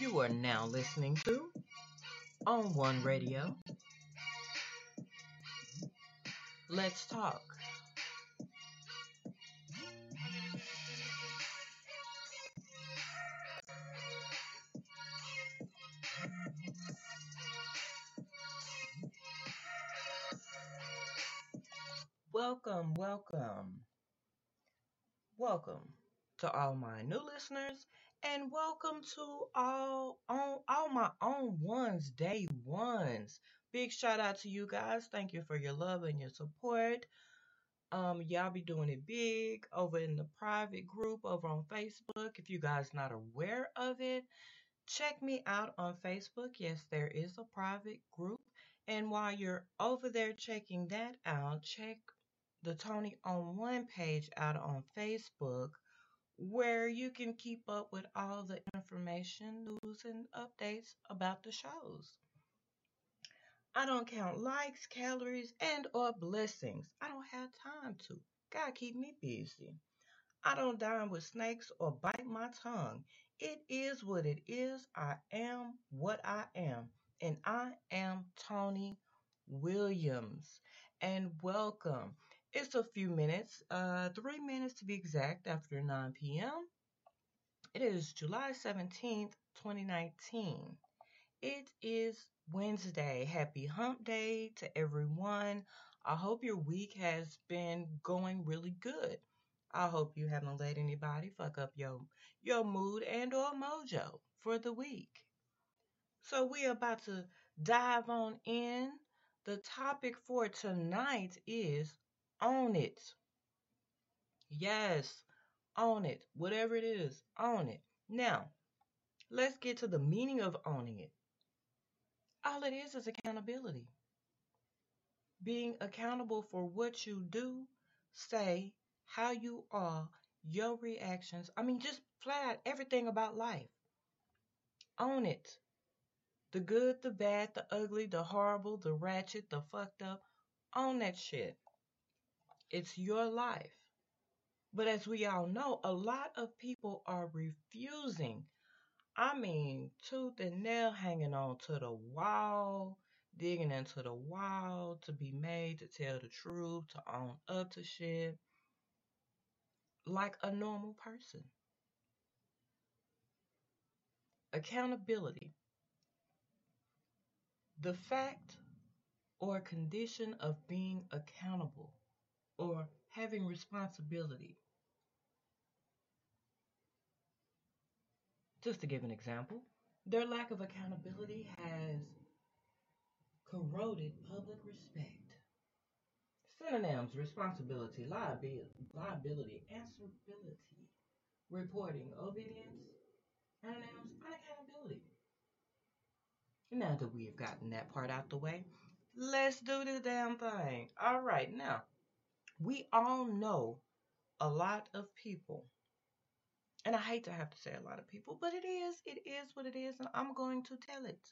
You are now listening to On One Radio. Let's talk. Welcome, welcome. Welcome to all my new listeners and welcome to all on all my own ones, day ones. Big shout out to you guys. Thank you for your love and your support. Um, y'all be doing it big over in the private group over on Facebook. If you guys not aware of it, check me out on Facebook. Yes, there is a private group. And while you're over there checking that out, check the Tony on One page out on Facebook where you can keep up with all the information, news, and updates about the shows. I don't count likes, calories, and or blessings. I don't have time to. God keep me busy. I don't dine with snakes or bite my tongue. It is what it is. I am what I am. And I am Tony Williams. And welcome. It's a few minutes, uh, three minutes to be exact, after 9 p.m. It is July 17th, 2019. It is Wednesday. Happy hump day to everyone. I hope your week has been going really good. I hope you haven't let anybody fuck up your your mood and or mojo for the week. So we're about to dive on in. The topic for tonight is own it. Yes, own it. Whatever it is, own it. Now, let's get to the meaning of owning it. All it is is accountability. Being accountable for what you do, say, how you are, your reactions. I mean, just flat out everything about life. Own it. The good, the bad, the ugly, the horrible, the ratchet, the fucked up. Own that shit. It's your life. But as we all know, a lot of people are refusing. I mean, tooth and nail hanging on to the wall, digging into the wall to be made to tell the truth, to own up to shit, like a normal person. Accountability. the fact or condition of being accountable or having responsibility. Just to give an example, their lack of accountability has corroded public respect. Synonyms responsibility, liability, answerability, reporting, obedience, synonyms, unaccountability. Now that we have gotten that part out the way, let's do the damn thing. All right, now, we all know a lot of people, and I hate to have to say a lot of people, but it is, it is what it is, and I'm going to tell it.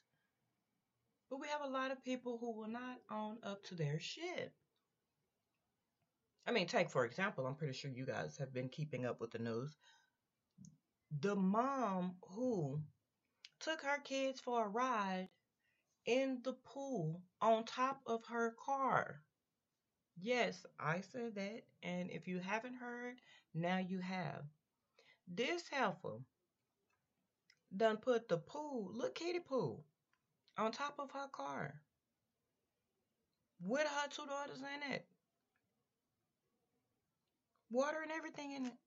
But we have a lot of people who will not own up to their shit. I mean, take for example, I'm pretty sure you guys have been keeping up with the news. The mom who took her kids for a ride in the pool on top of her car. Yes, I said that, and if you haven't heard, now you have. This heifer done put the pool, look kiddie pool, on top of her car with her two daughters in it. Water and everything in it.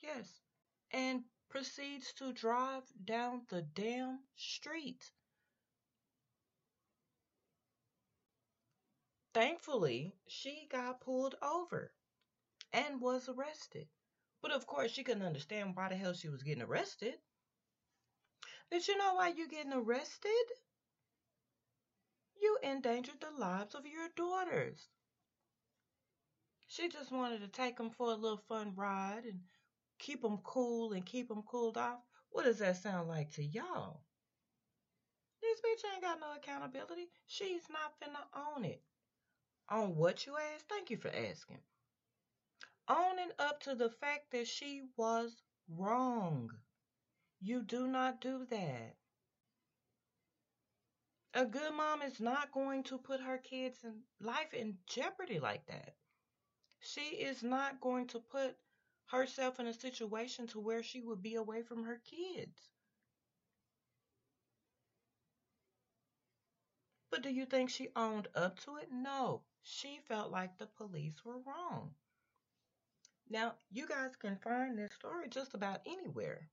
Yes. And proceeds to drive down the damn street. Thankfully, she got pulled over and was arrested. But of course, she couldn't understand why the hell she was getting arrested. Did you know why you're getting arrested? You endangered the lives of your daughters. She just wanted to take them for a little fun ride and keep them cool and keep them cooled off. What does that sound like to y'all? This bitch ain't got no accountability. She's not finna own it. On what you asked? Thank you for asking. Owning up to the fact that she was wrong. You do not do that. A good mom is not going to put her kids' in life in jeopardy like that. She is not going to put herself in a situation to where she would be away from her kids. But do you think she owned up to it? No. She felt like the police were wrong. Now, you guys can find this story just about anywhere.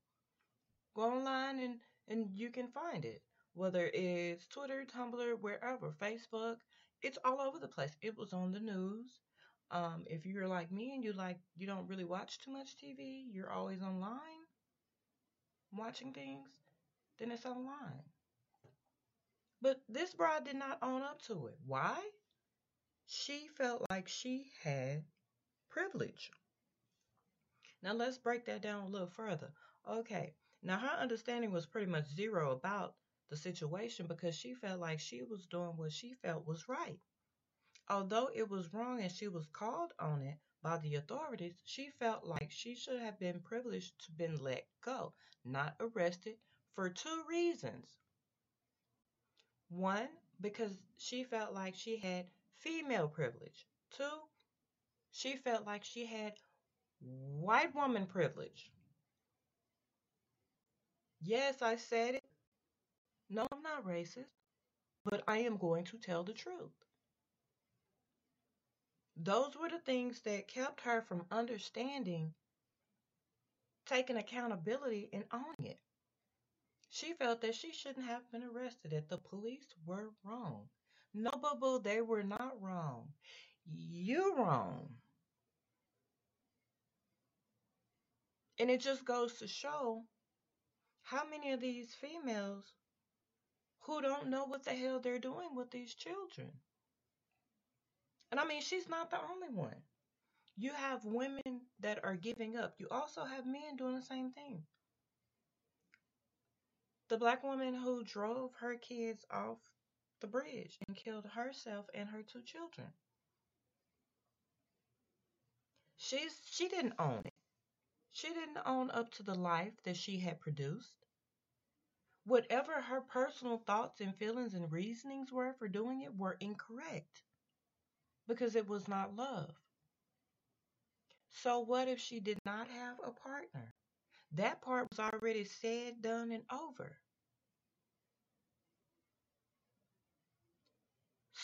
Go online and, and you can find it whether it's Twitter, Tumblr, wherever, Facebook, it's all over the place. It was on the news. Um, if you're like me and you like you don't really watch too much TV, you're always online watching things, then it's online. But this bride did not own up to it. Why? She felt like she had privilege. Now let's break that down a little further. Okay. Now her understanding was pretty much zero about the situation because she felt like she was doing what she felt was right. Although it was wrong and she was called on it by the authorities, she felt like she should have been privileged to been let go, not arrested for two reasons. One, because she felt like she had female privilege. Two, she felt like she had white woman privilege. Yes, I said it. No, I'm not racist, but I am going to tell the truth. Those were the things that kept her from understanding, taking accountability, and owning it. She felt that she shouldn't have been arrested, that the police were wrong. No, boo boo, they were not wrong. You wrong. And it just goes to show how many of these females who don't know what the hell they're doing with these children. And I mean, she's not the only one. You have women that are giving up. You also have men doing the same thing. The black woman who drove her kids off the bridge and killed herself and her two children. She's she didn't own it. She didn't own up to the life that she had produced whatever her personal thoughts and feelings and reasonings were for doing it were incorrect because it was not love. So, what if she did not have a partner? That part was already said, done, and over.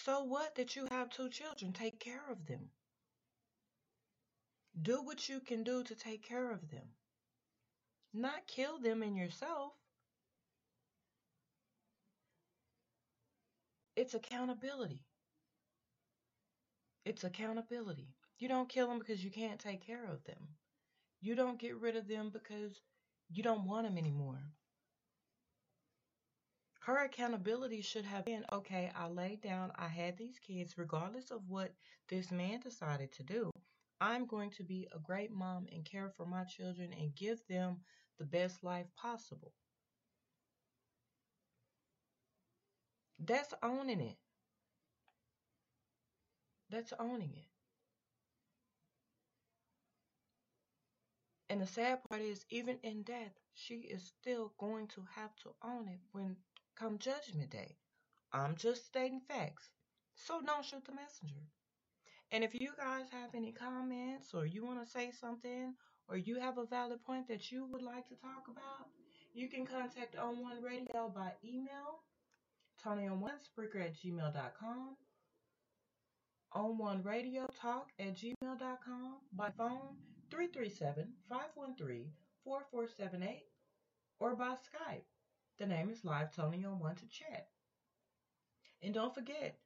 So what that you have two children? Take care of them. Do what you can do to take care of them. Not kill them and yourself. It's accountability. It's accountability. You don't kill them because you can't take care of them. You don't get rid of them because you don't want them anymore. Her accountability should have been okay, I laid down, I had these kids, regardless of what this man decided to do. I'm going to be a great mom and care for my children and give them the best life possible. That's owning it. That's owning it. And the sad part is, even in death, she is still going to have to own it when come judgment day. I'm just stating facts. So don't shoot the messenger. And if you guys have any comments or you want to say something or you have a valid point that you would like to talk about, you can contact On One Radio by email, Tony on One Spreaker at gmail.com, On One Radio Talk at gmail.com, by phone 337 513 4478, or by Skype. The name is Live Tony on One to Chat. And don't forget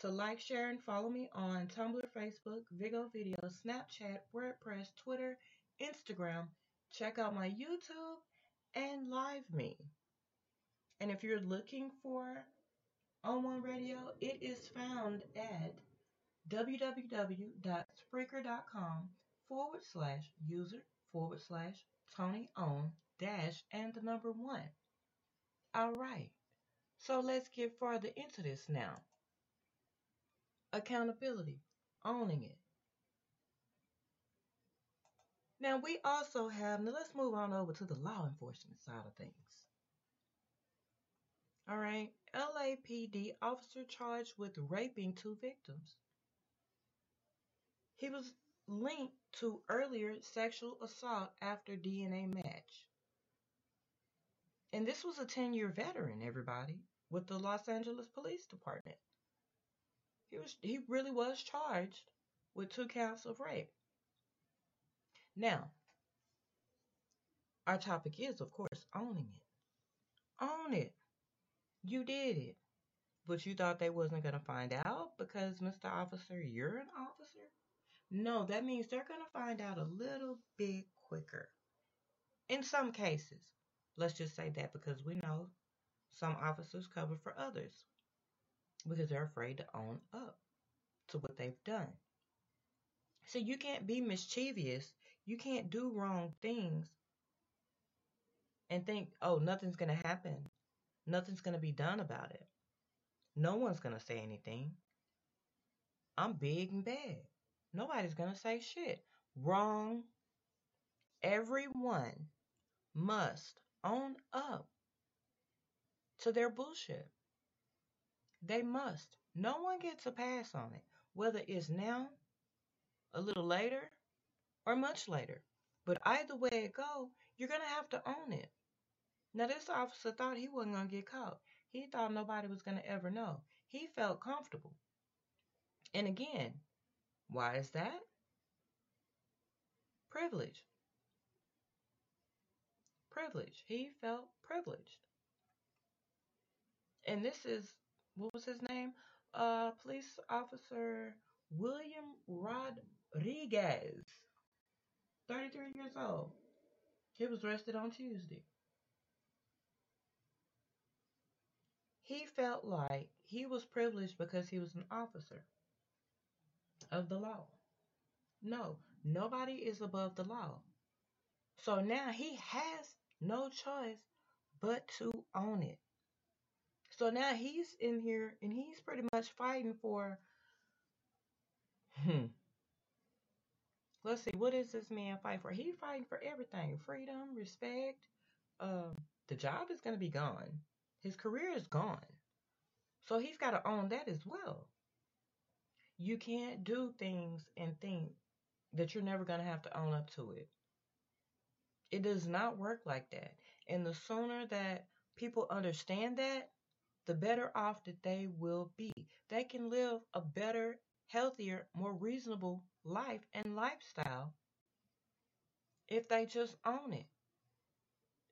to like, share, and follow me on Tumblr, Facebook, Vigo Video, Snapchat, WordPress, Twitter, Instagram. Check out my YouTube and Live Me. And if you're looking for On One Radio, it is found at www.spreaker.com forward slash user forward slash Tony on dash and the number one. All right. So let's get further into this now. Accountability, owning it. Now we also have, now let's move on over to the law enforcement side of things. All right, LAPD officer charged with raping two victims. He was linked to earlier sexual assault after DNA match. And this was a 10 year veteran, everybody, with the Los Angeles Police Department. He was he really was charged with two counts of rape. Now, our topic is, of course, owning it. Own it. You did it. But you thought they wasn't gonna find out because Mr. Officer, you're an officer? No, that means they're gonna find out a little bit quicker. In some cases. Let's just say that because we know some officers cover for others because they're afraid to own up to what they've done. So you can't be mischievous. You can't do wrong things and think, oh, nothing's going to happen. Nothing's going to be done about it. No one's going to say anything. I'm big and bad. Nobody's going to say shit. Wrong. Everyone must own up to their bullshit. They must. No one gets a pass on it, whether it's now, a little later, or much later. But either way it go, you're gonna have to own it. Now this officer thought he wasn't gonna get caught. He thought nobody was gonna ever know. He felt comfortable. And again, why is that? Privilege privilege. He felt privileged. And this is, what was his name? Uh, police officer William Rodriguez, 33 years old. He was arrested on Tuesday. He felt like he was privileged because he was an officer of the law. No, nobody is above the law. So now he has no choice but to own it. So now he's in here and he's pretty much fighting for hmm. Let's see, what is this man fighting for? He's fighting for everything. Freedom, respect. Um, the job is gonna be gone. His career is gone. So he's gotta own that as well. You can't do things and think that you're never gonna have to own up to it. It does not work like that. And the sooner that people understand that, the better off that they will be. they can live a better, healthier, more reasonable life and lifestyle if they just own it.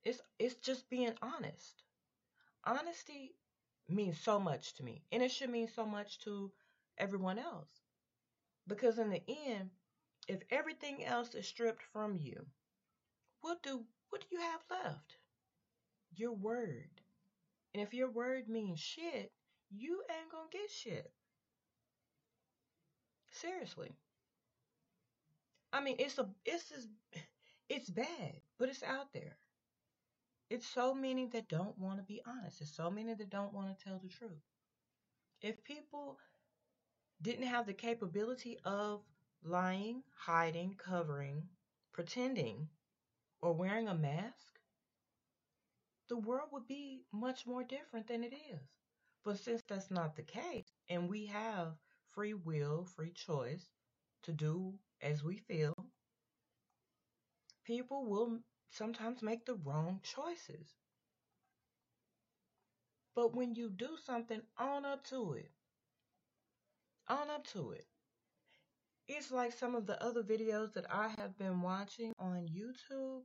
It's it's just being honest. Honesty means so much to me, and it should mean so much to everyone else. Because in the end, if everything else is stripped from you, what do what do you have left? Your word. And if your word means shit, you ain't gonna get shit. Seriously. I mean, it's a it's just, it's bad, but it's out there. It's so many that don't want to be honest. It's so many that don't want to tell the truth. If people didn't have the capability of lying, hiding, covering, pretending, or wearing a mask, the world would be much more different than it is. But since that's not the case, and we have free will, free choice to do as we feel, people will sometimes make the wrong choices. But when you do something, own up to it. Own up to it. It's like some of the other videos that I have been watching on YouTube.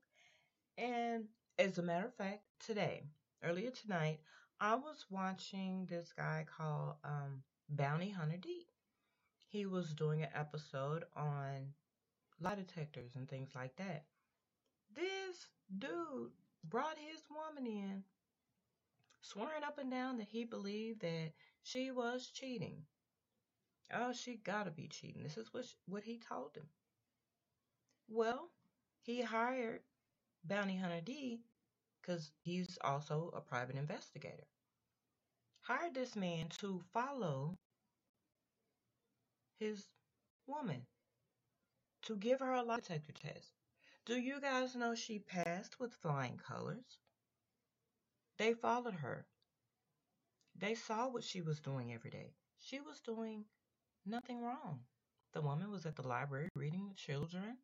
And as a matter of fact, today, earlier tonight, I was watching this guy called um, Bounty Hunter D. He was doing an episode on lie detectors and things like that. This dude brought his woman in, swearing up and down that he believed that she was cheating. Oh, she gotta be cheating. This is what, what he told him. Well, he hired Bounty Hunter D because he's also a private investigator. Hired this man to follow his woman to give her a lie detector test. Do you guys know she passed with flying colors? They followed her. They saw what she was doing every day. She was doing nothing wrong. The woman was at the library reading the children.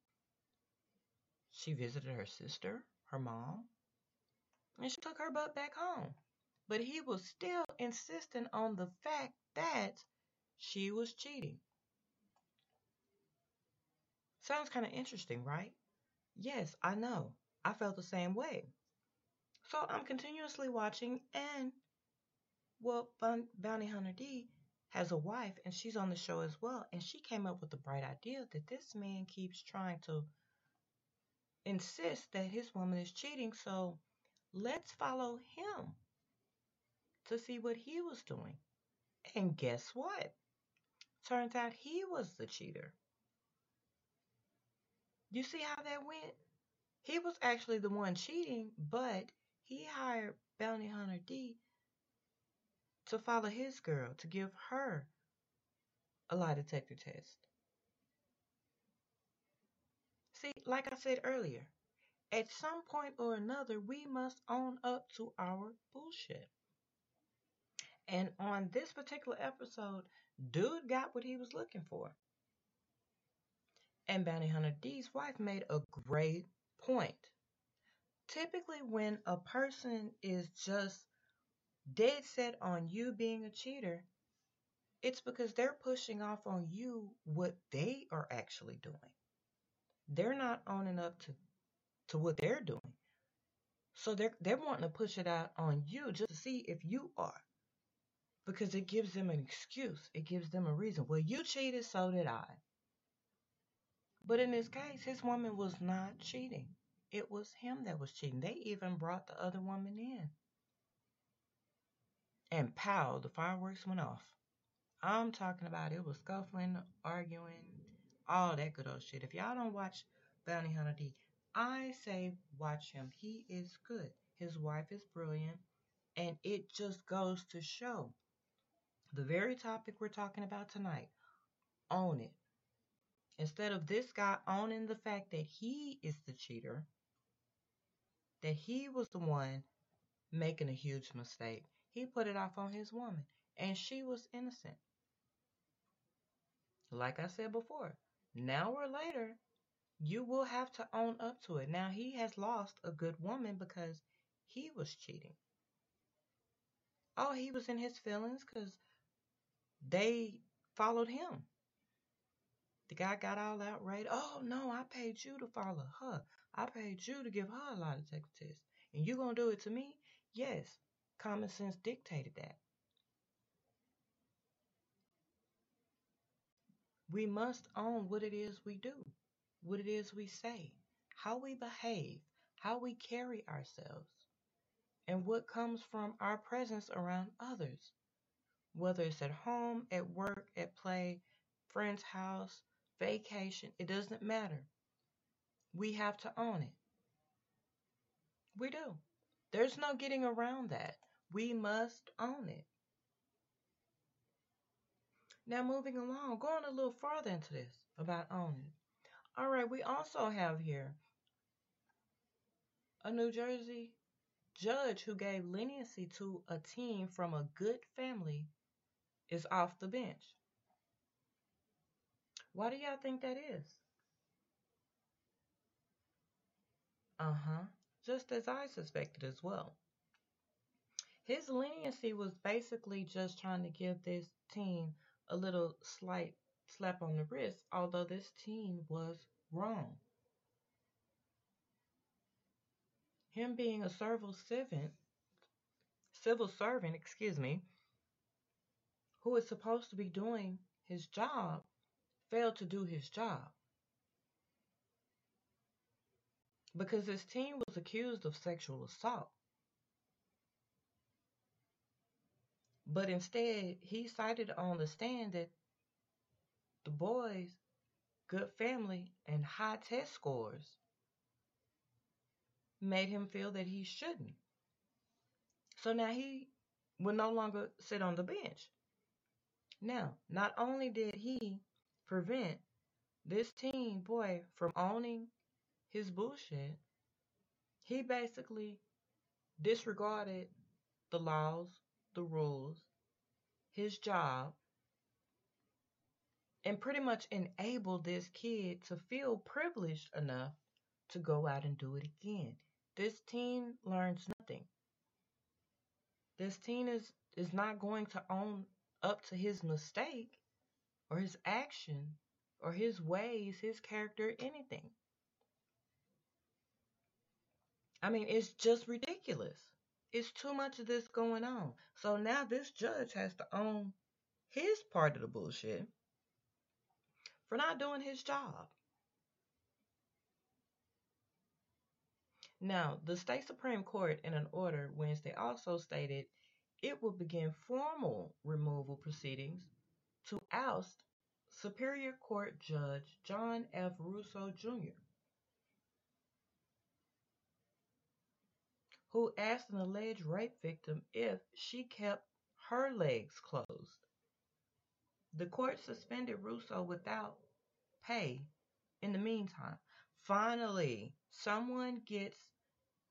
She visited her sister, her mom, and she took her butt back home. But he was still insisting on the fact that she was cheating. Sounds kind of interesting, right? Yes, I know. I felt the same way. So I'm continuously watching, and well, Bounty Hunter D has a wife, and she's on the show as well. And she came up with the bright idea that this man keeps trying to insist that his woman is cheating. So let's follow him to see what he was doing. And guess what? Turns out he was the cheater. You see how that went? He was actually the one cheating, but he hired Bounty Hunter D to follow his girl, to give her a lie detector test. See, like I said earlier, at some point or another, we must own up to our bullshit. And on this particular episode, dude got what he was looking for. And Bounty Hunter D's wife made a great point. Typically, when a person is just dead set on you being a cheater, it's because they're pushing off on you what they are actually doing. They're not owning up to, to what they're doing. So they're they're wanting to push it out on you just to see if you are. Because it gives them an excuse. It gives them a reason. Well, you cheated, so did I. But in this case, his woman was not cheating. It was him that was cheating. They even brought the other woman in. And pow, the fireworks went off. I'm talking about it was scuffling, arguing, all that good old shit. If y'all don't watch Bounty Hunter D, I say watch him. He is good. His wife is brilliant. And it just goes to show the very topic we're talking about tonight. Own it. Instead of this guy owning the fact that he is the cheater, that he was the one making a huge mistake, he put it off on his woman, and she was innocent. Like I said before, now or later, you will have to own up to it. Now he has lost a good woman because he was cheating. Oh, he was in his feelings because they followed him. The guy got all outraged. Oh no, I paid you to follow her. I paid you to give her a lie detector test. And you gonna do it to me? Yes. Common sense dictated that. We must own what it is we do, what it is we say, how we behave, how we carry ourselves, and what comes from our presence around others, whether it's at home, at work, at play, friend's house, vacation, it doesn't matter. We have to own it. We do. There's no getting around that. We must own it. Now, moving along, going a little farther into this about owning. All right, we also have here a New Jersey judge who gave leniency to a teen from a good family is off the bench. Why do y'all think that is? Uh huh. Just as I suspected as well. His leniency was basically just trying to give this teen a little slight slap on the wrist, although this teen was wrong. Him being a civil servant, civil servant, excuse me, who is supposed to be doing his job, failed to do his job. Because this teen was accused of sexual assault. But instead, he cited on the stand that the boy's good family and high test scores made him feel that he shouldn't. So now he will no longer sit on the bench. Now, not only did he prevent this teen boy from owning his bullshit, he basically disregarded the laws, the rules, his job, and pretty much enabled this kid to feel privileged enough to go out and do it again. This teen learns nothing. This teen is, is not going to own up to his mistake or his action or his ways, his character, anything. I mean, it's just ridiculous. It's too much of this going on. So now this judge has to own his part of the bullshit for not doing his job. Now, the state Supreme Court, in an order Wednesday, also stated it will begin formal removal proceedings to oust Superior Court Judge John F. Russo Jr. who asked an alleged rape victim if she kept her legs closed. The court suspended Russo without pay in the meantime. Finally, someone gets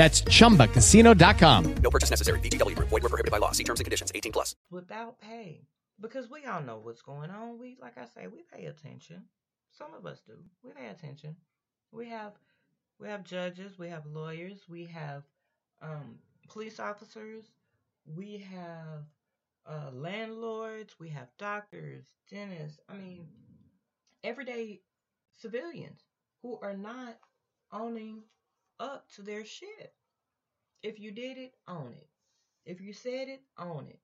That's chumbacasino.com. No purchase necessary. VGW Group. Void were prohibited by law. See terms and conditions. 18 plus. without pay because we all know what's going on. We, like I say, we pay attention. Some of us do. We pay attention. We have, we have judges. We have lawyers. We have um, police officers. We have uh, landlords. We have doctors, dentists. I mean, everyday civilians who are not owning up to their shit. If you did it, own it. If you said it, own it.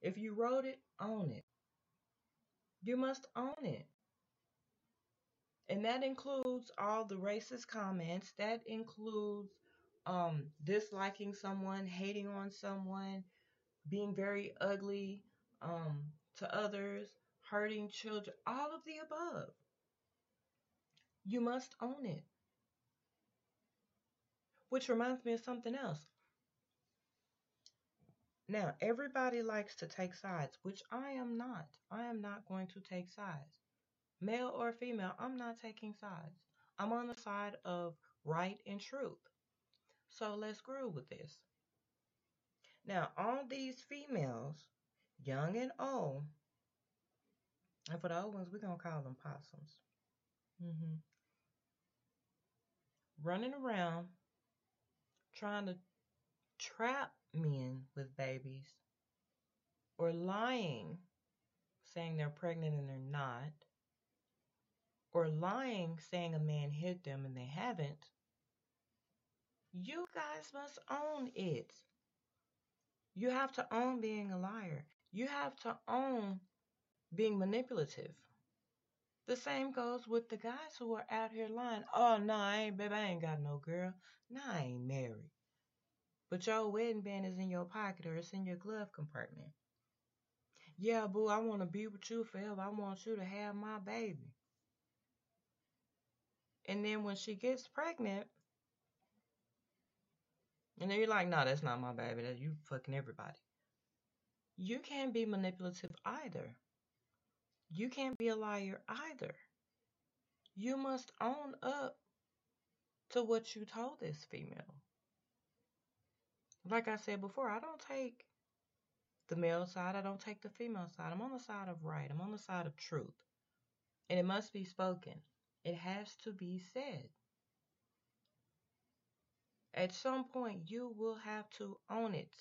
If you wrote it, own it. You must own it. And that includes all the racist comments. That includes um, disliking someone, hating on someone, being very ugly um, to others, hurting children, all of the above. You must own it. Which reminds me of something else. Now, everybody likes to take sides, which I am not. I am not going to take sides. male or female, I'm not taking sides. I'm on the side of right and truth. So let's grow with this. Now, all these females, young and old, and for the old ones, we're going to call them possums. Mm-hmm. Running around trying to trap men with babies or lying, saying they're pregnant and they're not, or lying, saying a man hit them and they haven't, you guys must own it. You have to own being a liar. You have to own being manipulative. The same goes with the guys who are out here lying. Oh, no, I ain't, baby, I ain't got no girl. No, I ain't married. But your wedding band is in your pocket or it's in your glove compartment. Yeah, boo, I want to be with you forever. I want you to have my baby. And then when she gets pregnant, and then you're like, no, that's not my baby. That you fucking everybody. You can't be manipulative either. You can't be a liar either. You must own up to what you told this female. Like I said before, I don't take the male side, I don't take the female side. I'm on the side of right, I'm on the side of truth. And it must be spoken, it has to be said. At some point, you will have to own it.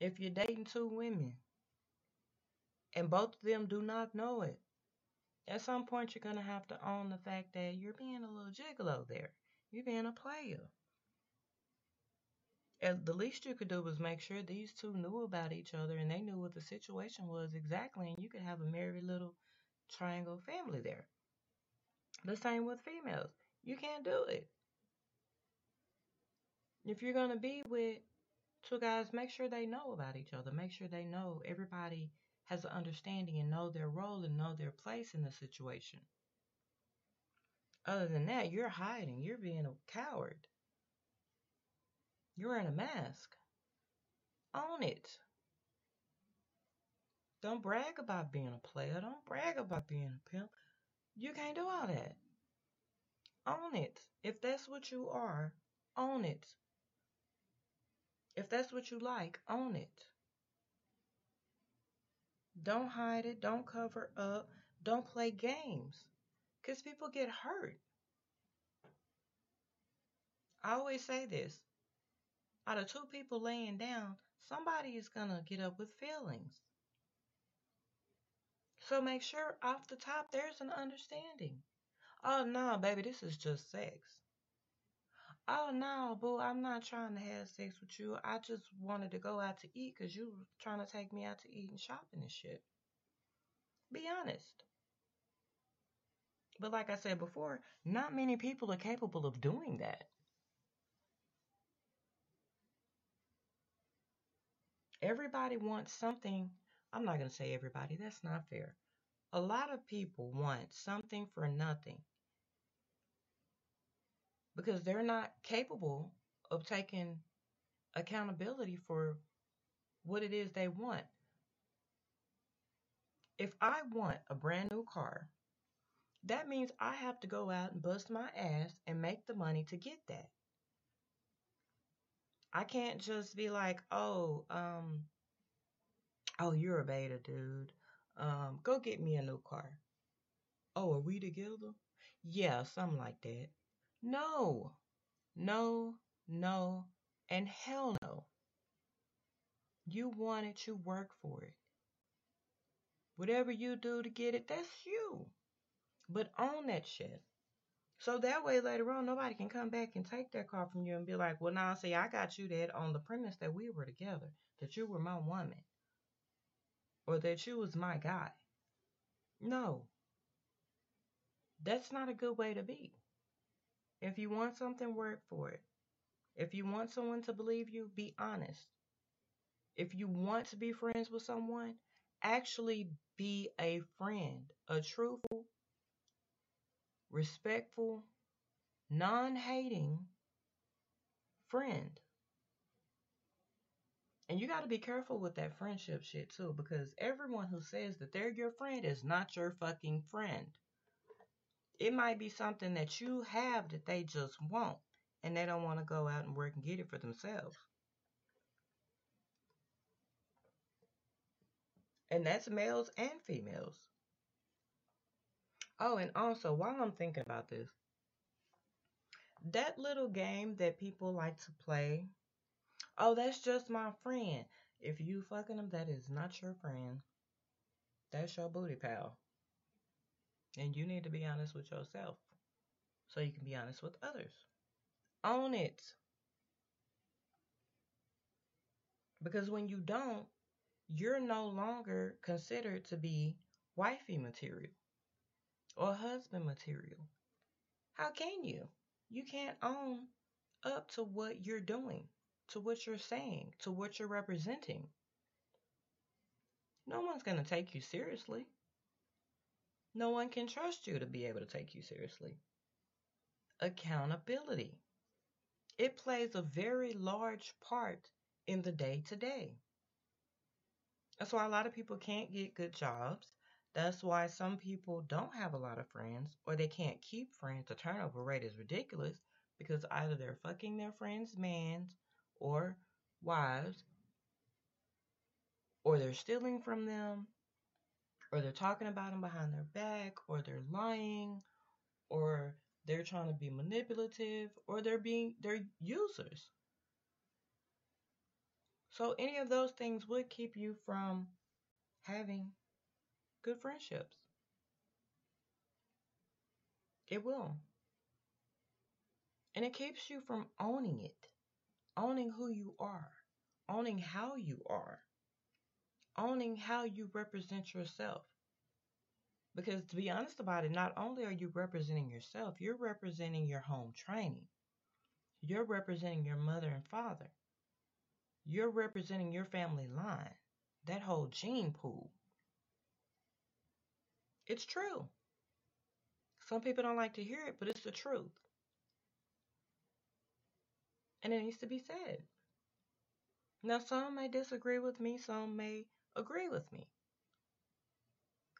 If you're dating two women and both of them do not know it, at some point you're going to have to own the fact that you're being a little gigolo there. You're being a player. And the least you could do was make sure these two knew about each other and they knew what the situation was exactly, and you could have a merry little triangle family there. The same with females. You can't do it. If you're going to be with two guys, make sure they know about each other. Make sure they know everybody has an understanding and know their role and know their place in the situation. Other than that, you're hiding. You're being a coward. You're wearing a mask. Own it. Don't brag about being a player. Don't brag about being a pimp. You can't do all that. Own it. If that's what you are, own it. If that's what you like, own it. Don't hide it. Don't cover up. Don't play games. Because people get hurt. I always say this out of two people laying down, somebody is going to get up with feelings. So make sure off the top there's an understanding. Oh, no, baby, this is just sex. Oh, no, boo, I'm not trying to have sex with you. I just wanted to go out to eat because you were trying to take me out to eat and shopping and shit. Be honest. But like I said before, not many people are capable of doing that. Everybody wants something. I'm not going to say everybody, that's not fair. A lot of people want something for nothing because they're not capable of taking accountability for what it is they want. If I want a brand new car, that means I have to go out and bust my ass and make the money to get that. I can't just be like, oh, um, oh, you're a beta dude. Um, go get me a new car. Oh, are we together? Yeah, something like that. No, no, no, and hell no. You want it, you work for it. Whatever you do to get it, that's you. But own that shit. So that way later on, nobody can come back and take that car from you and be like, well, now, see, I got you that on the premise that we were together, that you were my woman, or that you was my guy. No. That's not a good way to be. If you want something, work for it. If you want someone to believe you, be honest. If you want to be friends with someone, actually be a friend, a truthful, respectful, non hating friend. And you got to be careful with that friendship shit too, because everyone who says that they're your friend is not your fucking friend. It might be something that you have that they just want, and they don't want to go out and work and get it for themselves. And that's males and females. Oh, and also, while I'm thinking about this, that little game that people like to play, oh, that's just my friend. If you fucking them, that is not your friend. That's your booty pal. And you need to be honest with yourself so you can be honest with others. Own it. Because when you don't, you're no longer considered to be wifey material or husband material. How can you? You can't own up to what you're doing, to what you're saying, to what you're representing. No one's going to take you seriously. No one can trust you to be able to take you seriously. Accountability. It plays a very large part in the day to day. That's why a lot of people can't get good jobs. That's why some people don't have a lot of friends or they can't keep friends. The turnover rate is ridiculous because either they're fucking their friends' mans or wives, or they're stealing from them, or they're talking about them behind their back, or they're lying, or they're trying to be manipulative, or they're being they're users. So any of those things would keep you from having good friendships. It will. And it keeps you from owning it, owning who you are, owning how you are, owning how you represent yourself. Because to be honest about it, not only are you representing yourself, you're representing your home training. You're representing your mother and father. You're representing your family line, that whole gene pool. It's true. Some people don't like to hear it, but it's the truth. And it needs to be said. Now, some may disagree with me, some may agree with me.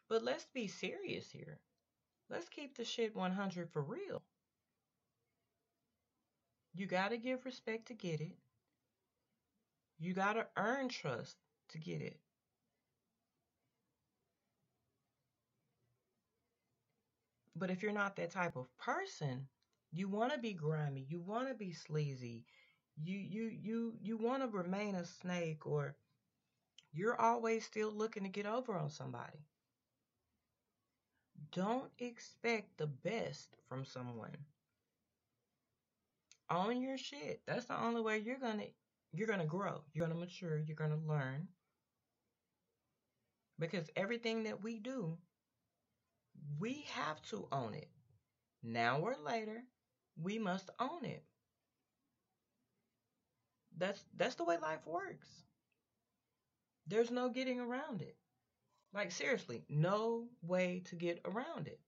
But let's be serious here. Let's keep the shit 100 for real. You got to give respect to get it. You got to earn trust to get it. But if you're not that type of person, you want to be grimy, you want to be sleazy, you you you you want to remain a snake or you're always still looking to get over on somebody. Don't expect the best from someone. Own your shit. That's the only way you're going to you're going to grow. You're going to mature, you're going to learn. Because everything that we do we have to own it. Now or later, we must own it. That's that's the way life works. There's no getting around it. Like seriously, no way to get around it.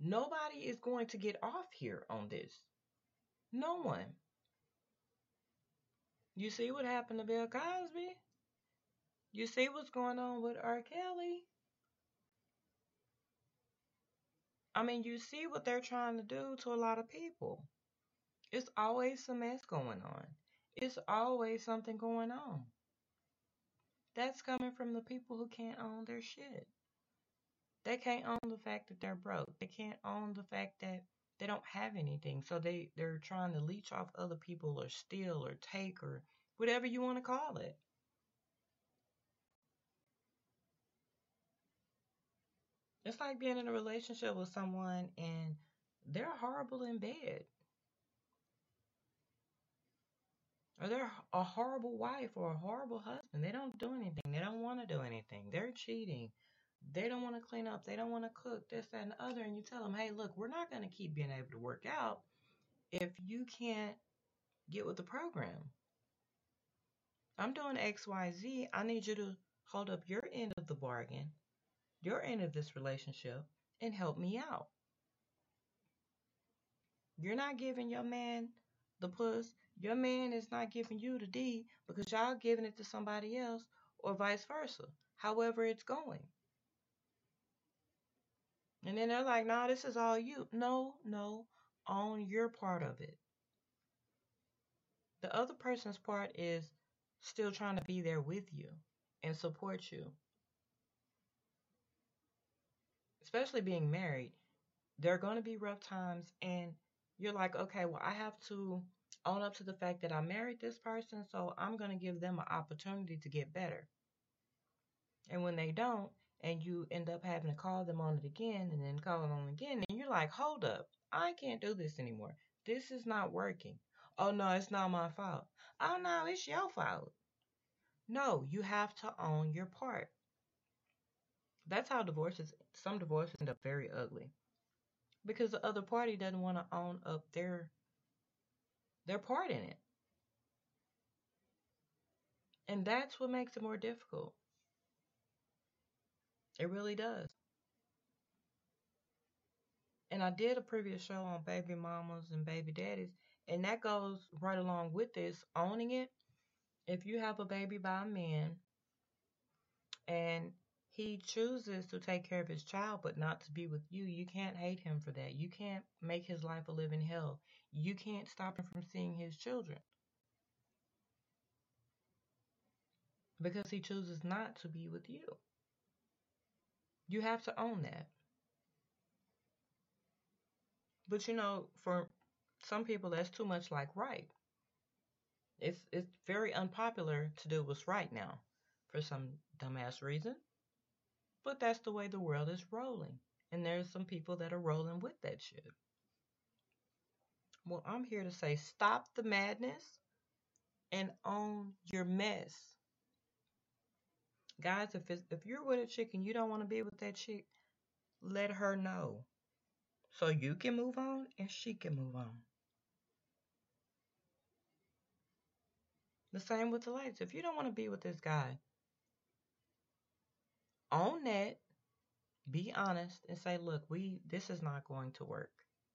Nobody is going to get off here on this. No one. You see what happened to Bill Cosby? You see what's going on with R. Kelly? I mean, you see what they're trying to do to a lot of people. It's always some mess going on. It's always something going on. That's coming from the people who can't own their shit. They can't own the fact that they're broke. They can't own the fact that they don't have anything. So they, they're trying to leech off other people or steal or take or whatever you want to call it. It's like being in a relationship with someone and they're horrible in bed. Or they're a horrible wife or a horrible husband. They don't do anything. They don't want to do anything. They're cheating. They don't want to clean up. They don't want to cook, this, that, and the other. And you tell them, hey, look, we're not going to keep being able to work out if you can't get with the program. I'm doing XYZ. I need you to hold up your end of the bargain your end of this relationship and help me out. You're not giving your man the puss. Your man is not giving you the D because y'all giving it to somebody else or vice versa. However it's going. And then they're like, nah, this is all you. No, no, own your part of it. The other person's part is still trying to be there with you and support you. Especially being married, there are going to be rough times, and you're like, okay, well, I have to own up to the fact that I married this person, so I'm going to give them an opportunity to get better. And when they don't, and you end up having to call them on it again and then call them on again, and you're like, hold up, I can't do this anymore. This is not working. Oh no, it's not my fault. Oh no, it's your fault. No, you have to own your part. That's how divorces, some divorces end up very ugly. Because the other party doesn't want to own up their their part in it. And that's what makes it more difficult. It really does. And I did a previous show on baby mamas and baby daddies, and that goes right along with this owning it. If you have a baby by a man and he chooses to take care of his child but not to be with you, you can't hate him for that. You can't make his life a living hell. You can't stop him from seeing his children. Because he chooses not to be with you. You have to own that. But you know, for some people that's too much like right. It's it's very unpopular to do what's right now for some dumbass reason. But that's the way the world is rolling. And there's some people that are rolling with that shit. Well, I'm here to say stop the madness and own your mess. Guys, if if you're with a chick and you don't want to be with that chick, let her know. So you can move on and she can move on. The same with the ladies. If you don't want to be with this guy, own that, be honest, and say, look, we this is not going to work,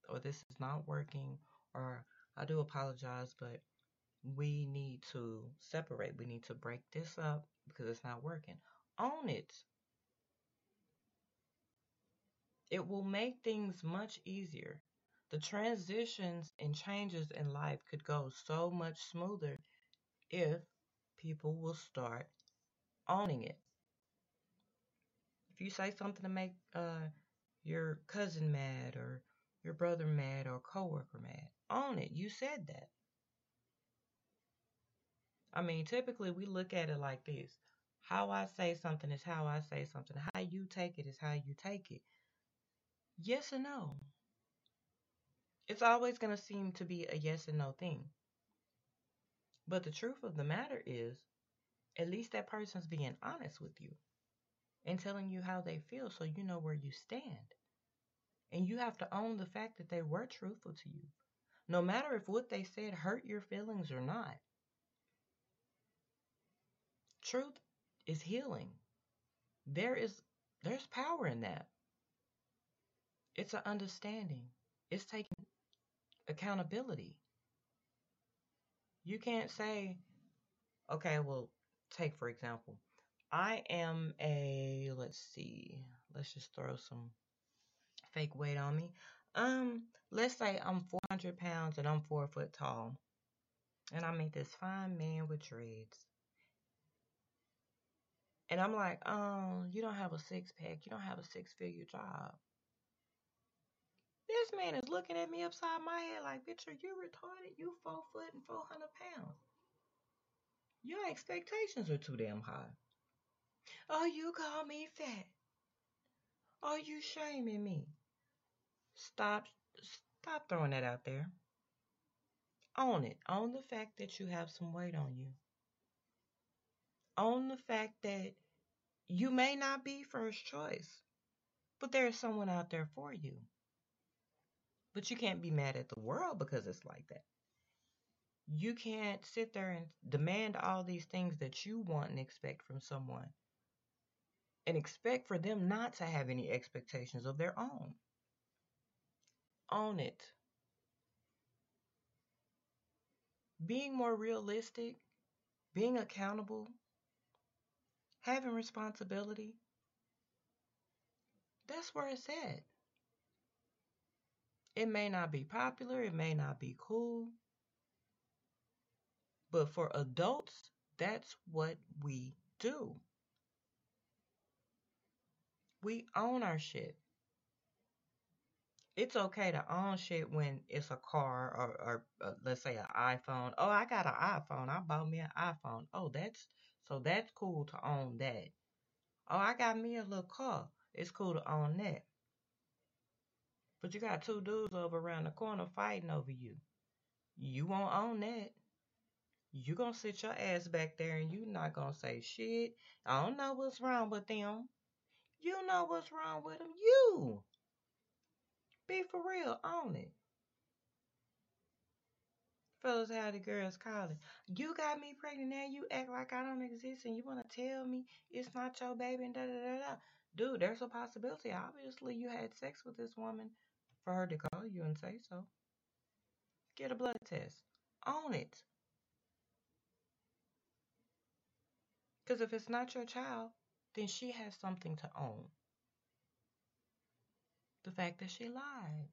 or this is not working, or I do apologize, but we need to separate. We need to break this up because it's not working. Own it. It will make things much easier. The transitions and changes in life could go so much smoother if people will start owning it. If you say something to make uh, your cousin mad or your brother mad or coworker mad, own it. You said that. I mean, typically we look at it like this. How I say something is how I say something. How you take it is how you take it. Yes or no? It's always going to seem to be a yes and no thing. But the truth of the matter is, at least that person's being honest with you and telling you how they feel so you know where you stand. And you have to own the fact that they were truthful to you, no matter if what they said hurt your feelings or not. Truth is healing. There is there's power in that. It's an understanding. It's taking accountability. You can't say, okay, well, take for example, I am a, let's see, let's just throw some fake weight on me. Um, let's say I'm 400 pounds and I'm four foot tall, and I meet this fine man with dreads. And I'm like, oh, you don't have a six pack, you don't have a six figure job. This man is looking at me upside my head like, bitch, are you retarded? You four foot and 400 pounds. Your expectations are too damn high. Oh, you call me fat. Are you shaming me? Stop, stop throwing that out there. Own it. Own the fact that you have some weight on you. Own the fact that you may not be first choice, but there's someone out there for you. But you can't be mad at the world because it's like that. You can't sit there and demand all these things that you want and expect from someone and expect for them not to have any expectations of their own. Own it. being more realistic, being accountable, having responsibility. That's where it's at. It may not be popular, it may not be cool, but for adults, that's what we do. We own our shit. It's okay to own shit when it's a car or, or uh, let's say an iPhone. Oh, I got an iPhone. I bought me an iPhone. Oh, that's so that's cool to own that. Oh, I got me a little car. It's cool to own that. But you got two dudes over around the corner fighting over you. You won't own that. You gonna sit your ass back there and you not gonna say shit. I don't know what's wrong with them. You know what's wrong with them. You. Be for real. Own it. Fellas, how the girls call it. You got me pregnant now. You act like I don't exist and you want to tell me it's not your baby and da da da da. Dude, there's a possibility. Obviously, you had sex with this woman for her to call you and say so. Get a blood test. Own it. Because if it's not your child, then she has something to own. The fact that she lied.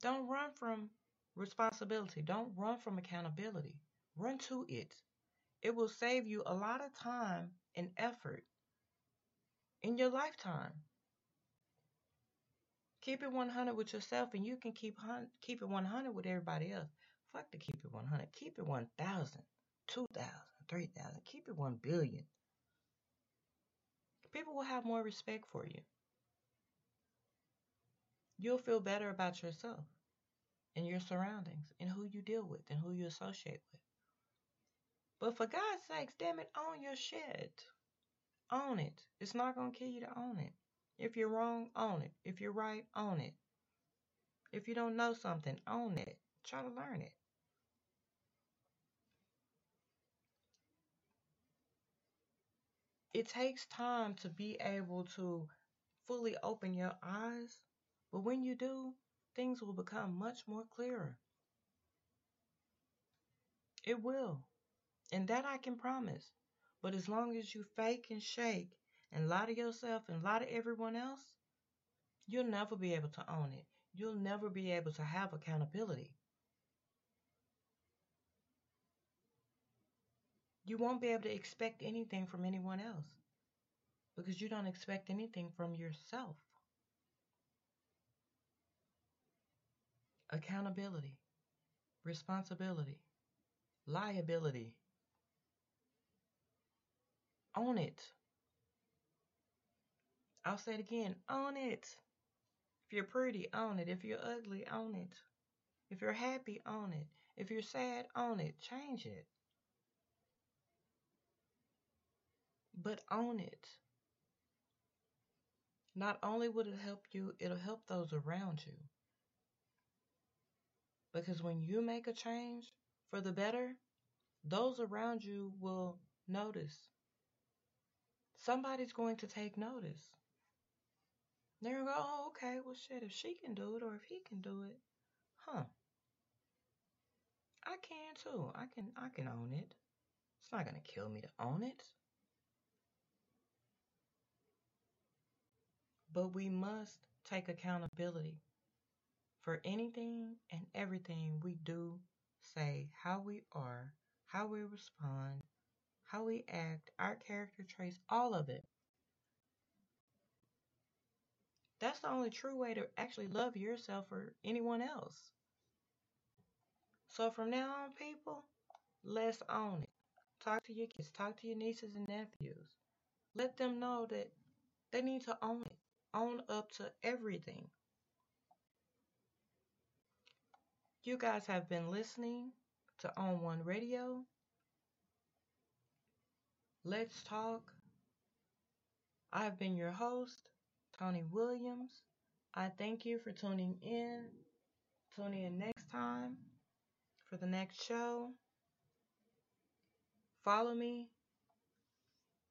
Don't run from responsibility. Don't run from accountability. Run to it. It will save you a lot of time and effort in your lifetime. Keep it 100 with yourself, and you can keep keep it 100 with everybody else. Fuck to keep it 100. Keep it 1,000, 2,000, 3,000. Keep it 1 billion. People will have more respect for you. You'll feel better about yourself and your surroundings and who you deal with and who you associate with. But for God's sakes, damn it, own your shit. Own it. It's not going to kill you to own it. If you're wrong, own it. If you're right, own it. If you don't know something, own it. Try to learn it. It takes time to be able to fully open your eyes, but when you do, things will become much more clearer. It will. And that I can promise. But as long as you fake and shake and lie to yourself and lie to everyone else, you'll never be able to own it. You'll never be able to have accountability. You won't be able to expect anything from anyone else because you don't expect anything from yourself. Accountability, responsibility, liability. Own it. I'll say it again own it. If you're pretty, own it. If you're ugly, own it. If you're happy, own it. If you're sad, own it. Change it. But own it. Not only will it help you, it'll help those around you. Because when you make a change for the better, those around you will notice. Somebody's going to take notice. They're going to go, oh, okay, well, shit, if she can do it or if he can do it, huh? I can too. I can, I can own it. It's not going to kill me to own it. But we must take accountability for anything and everything we do, say, how we are, how we respond, how we act, our character traits, all of it. That's the only true way to actually love yourself or anyone else. So from now on, people, let's own it. Talk to your kids, talk to your nieces and nephews. Let them know that they need to own own up to everything. You guys have been listening to On One Radio. Let's talk. I've been your host, Tony Williams. I thank you for tuning in. Tune in next time for the next show. Follow me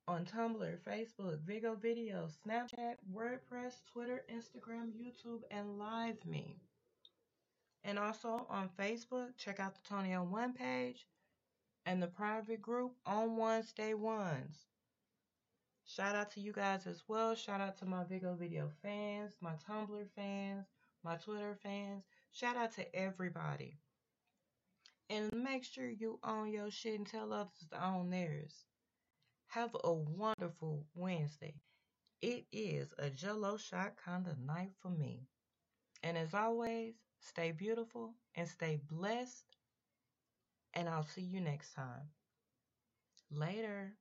on Tumblr, Facebook, Vigo Video, Snapchat, WordPress, Twitter, Instagram, YouTube, and Live Me. And also on Facebook, check out the Tony on One page and the private group on Ones Day Ones. Shout out to you guys as well. Shout out to my Vigo Video fans, my Tumblr fans, my Twitter fans. Shout out to everybody. And make sure you own your shit and tell others to own theirs. Have a wonderful Wednesday. It is a jello shot kind of night for me. And as always, stay beautiful and stay blessed. And I'll see you next time. Later.